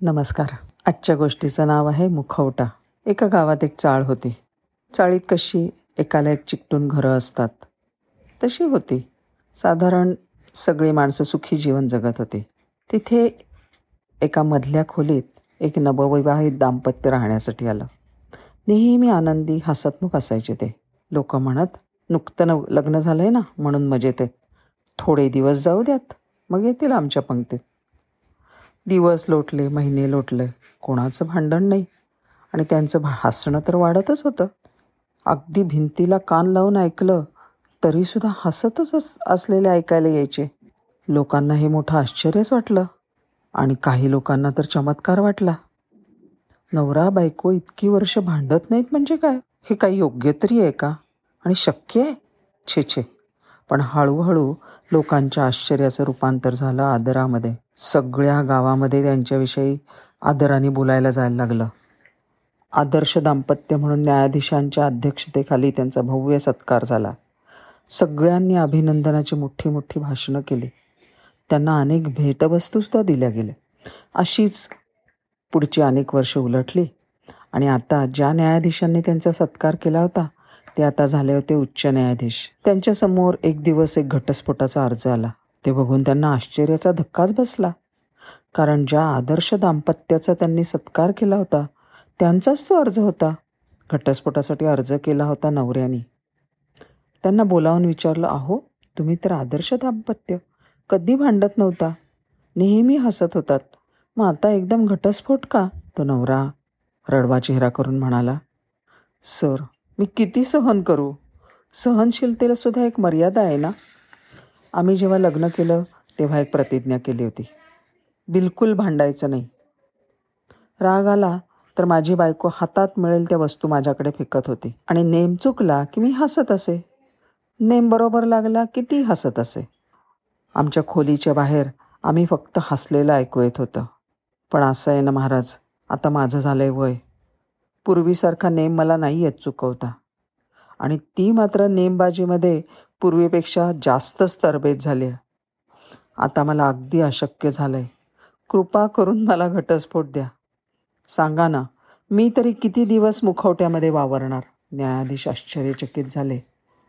नमस्कार. आजच्या गोष्टीचं नाव आहे मुखवटा. एका गावात एक चाळ होती. चाळीत कशी एकाला एक चिकटून घरं असतात. तशी होती. साधारण सगळी माणसं सुखी जीवन जगत होती. तिथे एका मधल्या खोलीत एक नवविवाहित दाम्पत्य राहण्यासाठी आलं. नेहमी आनंदी हसतमुख असायचे ते. लोक म्हणत नुकतं लग्न झालं आहे ना म्हणून मजेत आहेत. थोडे दिवस जाऊ द्यात. मग येतील आमच्या पंक्तीत दिवस लोटले महिने लोटले. कोणाचं भांडण नाही. आणि त्यांचं भा हसणं तर वाढतच होतं. अगदी भिंतीला कान लावून ऐकलं तरीसुद्धा हसतच अस असलेले ऐकायला यायचे. लोकांना हे मोठं आश्चर्यच वाटलं. आणि काही लोकांना तर चमत्कार वाटला. नवरा बायको इतकी वर्ष भांडत नाहीत म्हणजे काय? हे काही योग्य तरी आहे का? आणि शक्य आहे? छे छे. पण हळूहळू लोकांच्या आश्चर्याचं रूपांतर झालं आदरामध्ये. सगळ्या गावामध्ये त्यांच्याविषयी आदराने बोलायला जायला लागलं. आदर्श दाम्पत्य म्हणून न्यायाधीशांच्या अध्यक्षतेखाली त्यांचा भव्य सत्कार झाला. सगळ्यांनी अभिनंदनाची मोठी मोठी भाषणं केली. त्यांना अनेक भेटवस्तूसुद्धा दिल्या गेल्या. अशीच पुढची अनेक वर्षे उलटली आणि आता ज्या न्यायाधीशांनी त्यांचा सत्कार केला होता ते आता झाले होते उच्च न्यायाधीश. त्यांच्यासमोर एक दिवस एक घटस्फोटाचा अर्ज आला. ते बघून त्यांना आश्चर्याचा धक्काच बसला. कारण ज्या आदर्श दाम्पत्याचा त्यांनी सत्कार केला होता त्यांचाच तो अर्ज होता. घटस्फोटासाठी अर्ज केला होता नवऱ्यानी. त्यांना बोलावून विचारलं अहो तुम्ही तर आदर्श दाम्पत्य. कधी भांडत नव्हता? नेहमी हसत होतात. मग आता एकदम घटस्फोट का? तो नवरा रडवा चेहरा करून म्हणाला सर मी किती सहन करू? सहनशीलतेला सुद्धा एक मर्यादा आहे ना? आम्ही जेव्हा लग्न केलं तेव्हा एक प्रतिज्ञा केली होती. बिलकुल भांडायचं नाही. राग आला तर माझी बायको हातात मिळेल त्या वस्तू माझ्याकडे फेकत होती. आणि नेम चुकला की मी हसत असे. नेम बरोबर लागला की ती हसत असे. आमच्या खोलीच्या बाहेर आम्ही फक्त हसलेलं ऐकू येत होतं. पण असं आहे ना महाराज आता माझं झालं आहे वय. पूर्वीसारखा नेम मला नाही येत चुकवता. आणि ती मात्र नेमबाजीमध्ये पूर्वीपेक्षा जास्तच तरबेज झाली. आहे आता मला अगदी अशक्य झालं आहे कृपा करून मला घटस्फोट द्या. सांगा ना मी तरी किती दिवस मुखवट्यामध्ये वावरणार? न्यायाधीश आश्चर्यचकित झाले.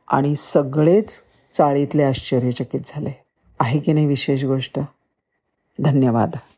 आणि सगळेच चाळीतले आश्चर्यचकित झाले. आहे की नाही विशेष गोष्ट? धन्यवाद.